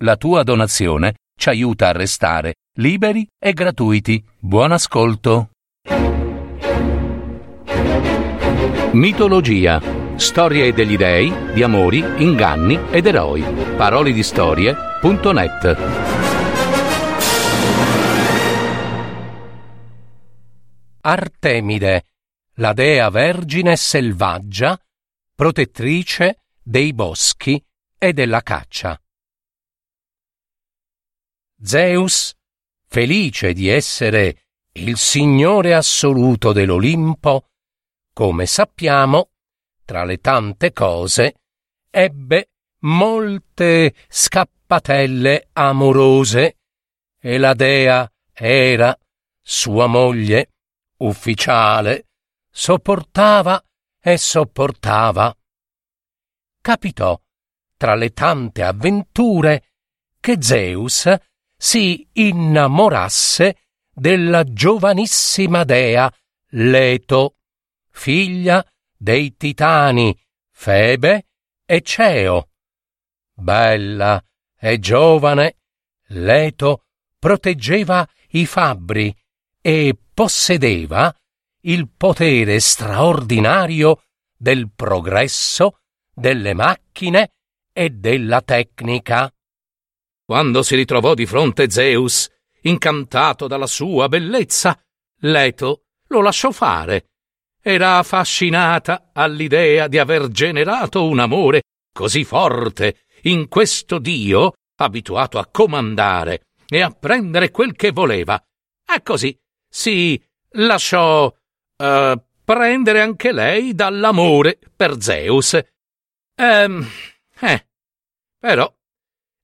La tua donazione ci aiuta a restare liberi e gratuiti. Buon ascolto. Mitologia. Storie degli dei, di amori, inganni ed eroi. Parole. Artemide, la dea vergine selvaggia, protettrice dei boschi e della caccia. Zeus, felice di essere il signore assoluto dell'Olimpo, come sappiamo, tra le tante cose, ebbe molte scappatelle amorose e la dea era, sua moglie, ufficiale, sopportava e sopportava. Capitò, tra le tante avventure, che Zeus si innamorasse della giovanissima dea Leto, figlia dei titani Febe e Ceo. Bella e giovane, Leto proteggeva i fabbri e possedeva il potere straordinario del progresso, delle macchine e della tecnica. Quando si ritrovò di fronte Zeus, incantato dalla sua bellezza, Leto lo lasciò fare. Era affascinata all'idea di aver generato un amore così forte in questo dio abituato a comandare e a prendere quel che voleva. E così si lasciò uh, prendere anche lei dall'amore per Zeus. Ehm, eh, però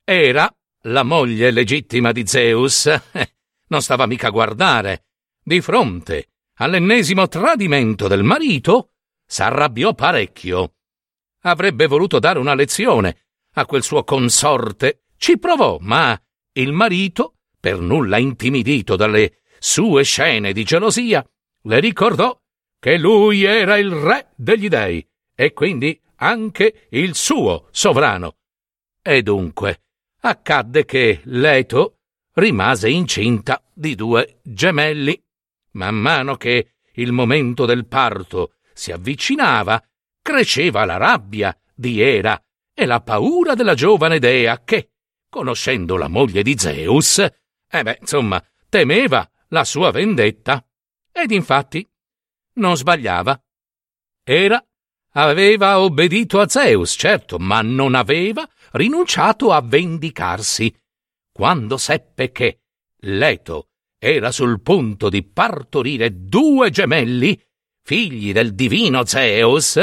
era la moglie legittima di Zeus. Non stava mica a guardare. Di fronte all'ennesimo tradimento del marito, s'arrabbiò parecchio. Avrebbe voluto dare una lezione a quel suo consorte. Ci provò, ma il marito, per nulla intimidito dalle sue scene di gelosia, le ricordò che lui era il re degli dei e quindi anche il suo sovrano. E dunque accadde che Leto rimase incinta di due gemelli. Man mano che il momento del parto si avvicinava, cresceva la rabbia di Era e la paura della giovane dea che, conoscendo la moglie di Zeus, eh beh, insomma, temeva la sua vendetta. Ed infatti non sbagliava. Era aveva obbedito a Zeus, certo, ma non aveva rinunciato a vendicarsi. Quando seppe che Leto era sul punto di partorire due gemelli, figli del divino Zeus,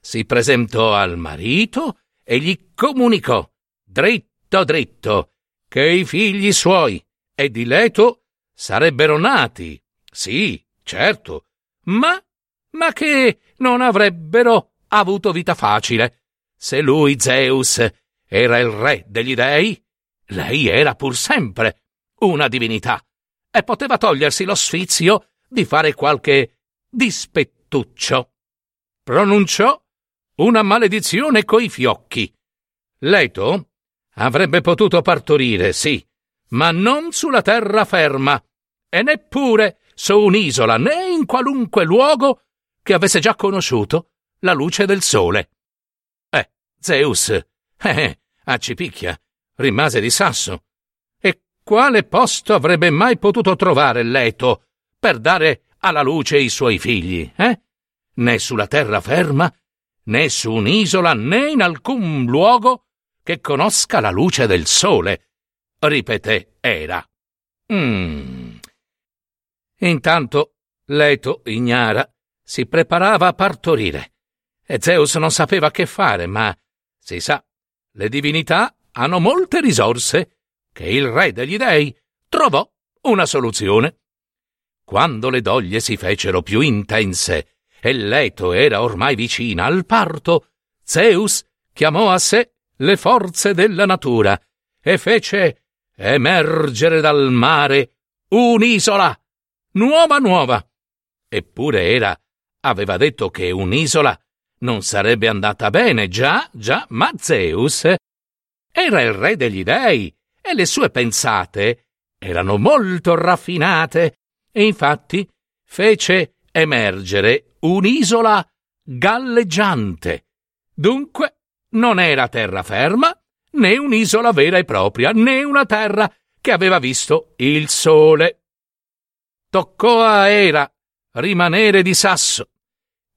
si presentò al marito e gli comunicò, dritto dritto, che i figli suoi e di Leto sarebbero nati, sì, certo, ma, ma che non avrebbero avuto vita facile. Se lui, Zeus, era il re degli dei, lei era pur sempre una divinità e poteva togliersi lo sfizio di fare qualche dispettuccio. Pronunciò una maledizione coi fiocchi. Leto avrebbe potuto partorire, sì, ma non sulla terraferma e neppure su un'isola né in qualunque luogo che avesse già conosciuto la luce del sole. Eh, Zeus, eh, eh, accipicchia, rimase di sasso. E quale posto avrebbe mai potuto trovare Leto per dare alla luce i suoi figli, eh? Né sulla terraferma, né su un'isola, né in alcun luogo che conosca la luce del sole, ripeté Era. Mm. Intanto Leto, ignara, si preparava a partorire e Zeus non sapeva che fare, ma, si sa, le divinità hanno molte risorse che il re degli dei trovò una soluzione. Quando le doglie si fecero più intense e Leto era ormai vicina al parto, Zeus chiamò a sé le forze della natura e fece emergere dal mare un'isola, nuova nuova. Eppure era aveva detto che un'isola non sarebbe andata bene, già, già, ma Zeus era il re degli dei e le sue pensate erano molto raffinate e infatti fece emergere un'isola galleggiante. Dunque non era terraferma, né un'isola vera e propria, né una terra che aveva visto il sole. Toccò a Era rimanere di sasso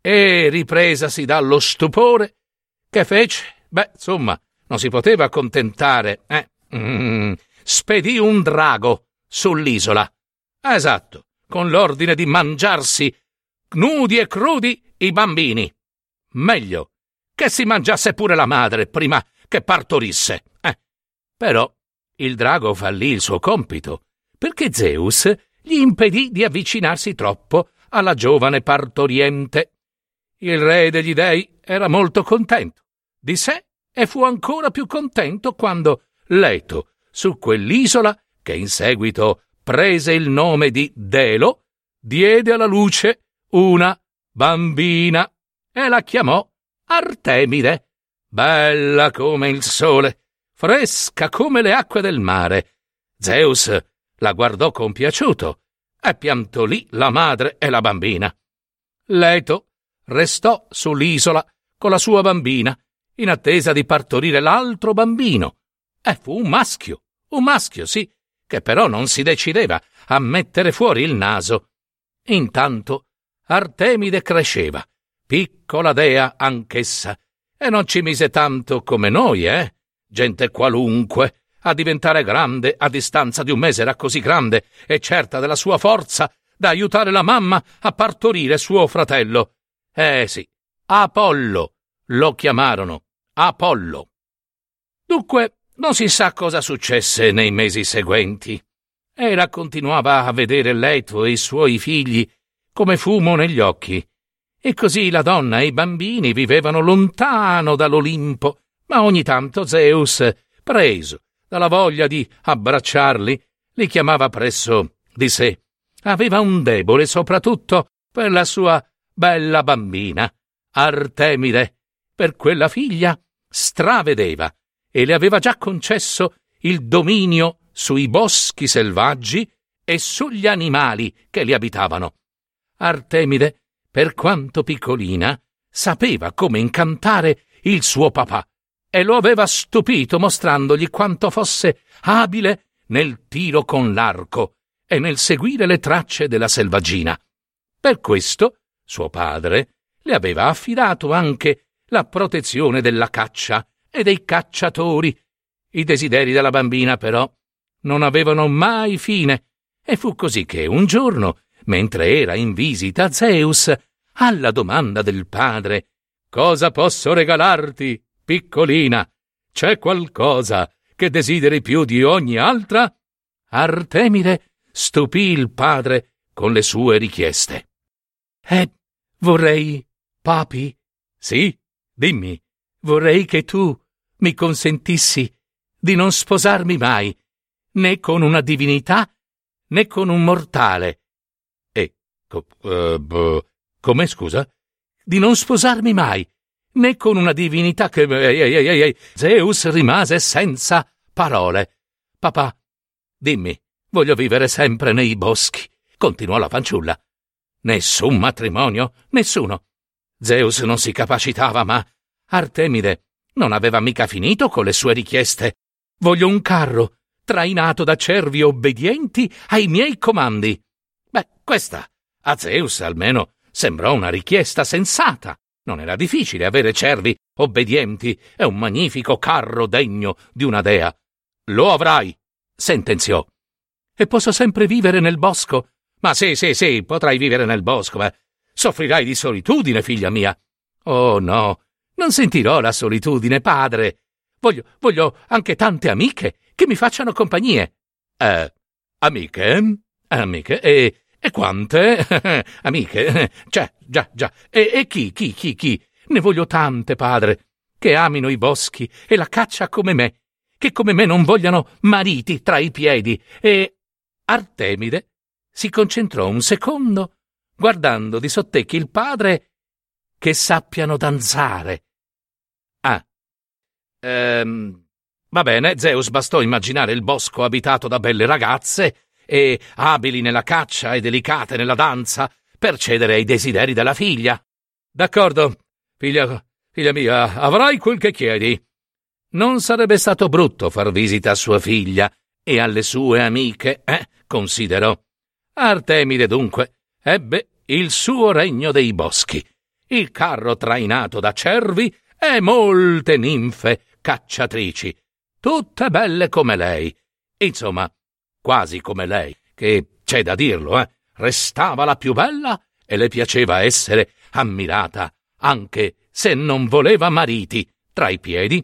e ripresasi dallo stupore che fece, beh, insomma, non si poteva accontentare, eh? Mm, spedì un drago sull'isola. Esatto, con l'ordine di mangiarsi nudi e crudi i bambini. Meglio che si mangiasse pure la madre prima che partorisse. Eh. Però il drago fallì il suo compito, perché Zeus gli impedì di avvicinarsi troppo alla giovane partoriente. Il re degli dei era molto contento di sé e fu ancora più contento quando Leto, su quell'isola, che in seguito prese il nome di Delo, diede alla luce una bambina e la chiamò Artemide, bella come il sole, fresca come le acque del mare. Zeus la guardò compiaciuto e piantò lì la madre e la bambina. Leto restò sull'isola con la sua bambina, in attesa di partorire l'altro bambino. E fu un maschio, un maschio, sì, che però non si decideva a mettere fuori il naso. Intanto Artemide cresceva, piccola dea anch'essa, e non ci mise tanto come noi, eh? Gente qualunque, a diventare grande a distanza di un mese era così grande e certa della sua forza da aiutare la mamma a partorire suo fratello. Eh sì, Apollo lo chiamarono Apollo. Dunque, non si sa cosa successe nei mesi seguenti. Era continuava a vedere Leto e i suoi figli come fumo negli occhi. E così la donna e i bambini vivevano lontano dall'Olimpo, ma ogni tanto Zeus, preso dalla voglia di abbracciarli, li chiamava presso di sé. Aveva un debole soprattutto per la sua bella bambina, Artemide. Per quella figlia stravedeva e le aveva già concesso il dominio sui boschi selvaggi e sugli animali che li abitavano. Artemide, per quanto piccolina, sapeva come incantare il suo papà e lo aveva stupito mostrandogli quanto fosse abile nel tiro con l'arco e nel seguire le tracce della selvaggina. Per questo suo padre le aveva affidato anche la protezione della caccia e dei cacciatori. I desideri della bambina, però, non avevano mai fine, e fu così che un giorno, mentre era in visita a Zeus, alla domanda del padre Cosa posso regalarti? Piccolina, c'è qualcosa che desideri più di ogni altra? Artemide stupì il padre con le sue richieste. Eh, vorrei, papi? Sì, dimmi, vorrei che tu mi consentissi di non sposarmi mai, né con una divinità, né con un mortale. E, co- uh, come scusa? Di non sposarmi mai, né con una divinità che... Ehi, ehi, ehi, ehi. Zeus rimase senza parole. Papà, dimmi, voglio vivere sempre nei boschi, continuò la fanciulla. Nessun matrimonio, nessuno. Zeus non si capacitava, ma Artemide non aveva mica finito con le sue richieste. Voglio un carro, trainato da cervi obbedienti ai miei comandi. Beh, questa a Zeus almeno sembrò una richiesta sensata. Non era difficile avere cervi obbedienti e un magnifico carro degno di una dea. Lo avrai, sentenziò. E posso sempre vivere nel bosco? Ma sì, sì, sì, potrai vivere nel bosco, ma soffrirai di solitudine, figlia mia. Oh no, non sentirò la solitudine, padre. Voglio, voglio anche tante amiche che mi facciano compagnie. Eh, amiche? Amiche? E, e quante? Amiche? Già, già, già. E, e chi, chi, chi, chi? Ne voglio tante, padre, che amino i boschi e la caccia come me, che come me non vogliano mariti tra i piedi. E Artemide si concentrò un secondo, guardando di sottecchi il padre, che sappiano danzare. Ah, ehm, Va bene, Zeus bastò immaginare il bosco abitato da belle ragazze e abili nella caccia e delicate nella danza per cedere ai desideri della figlia. D'accordo, figlia, figlia mia, avrai quel che chiedi. Non sarebbe stato brutto far visita a sua figlia e alle sue amiche, eh, considero. Artemide, dunque, ebbe il suo regno dei boschi, il carro trainato da cervi e molte ninfe cacciatrici, tutte belle come lei. Insomma, quasi come lei, che c'è da dirlo, eh, restava la più bella e le piaceva essere ammirata, anche se non voleva mariti tra i piedi.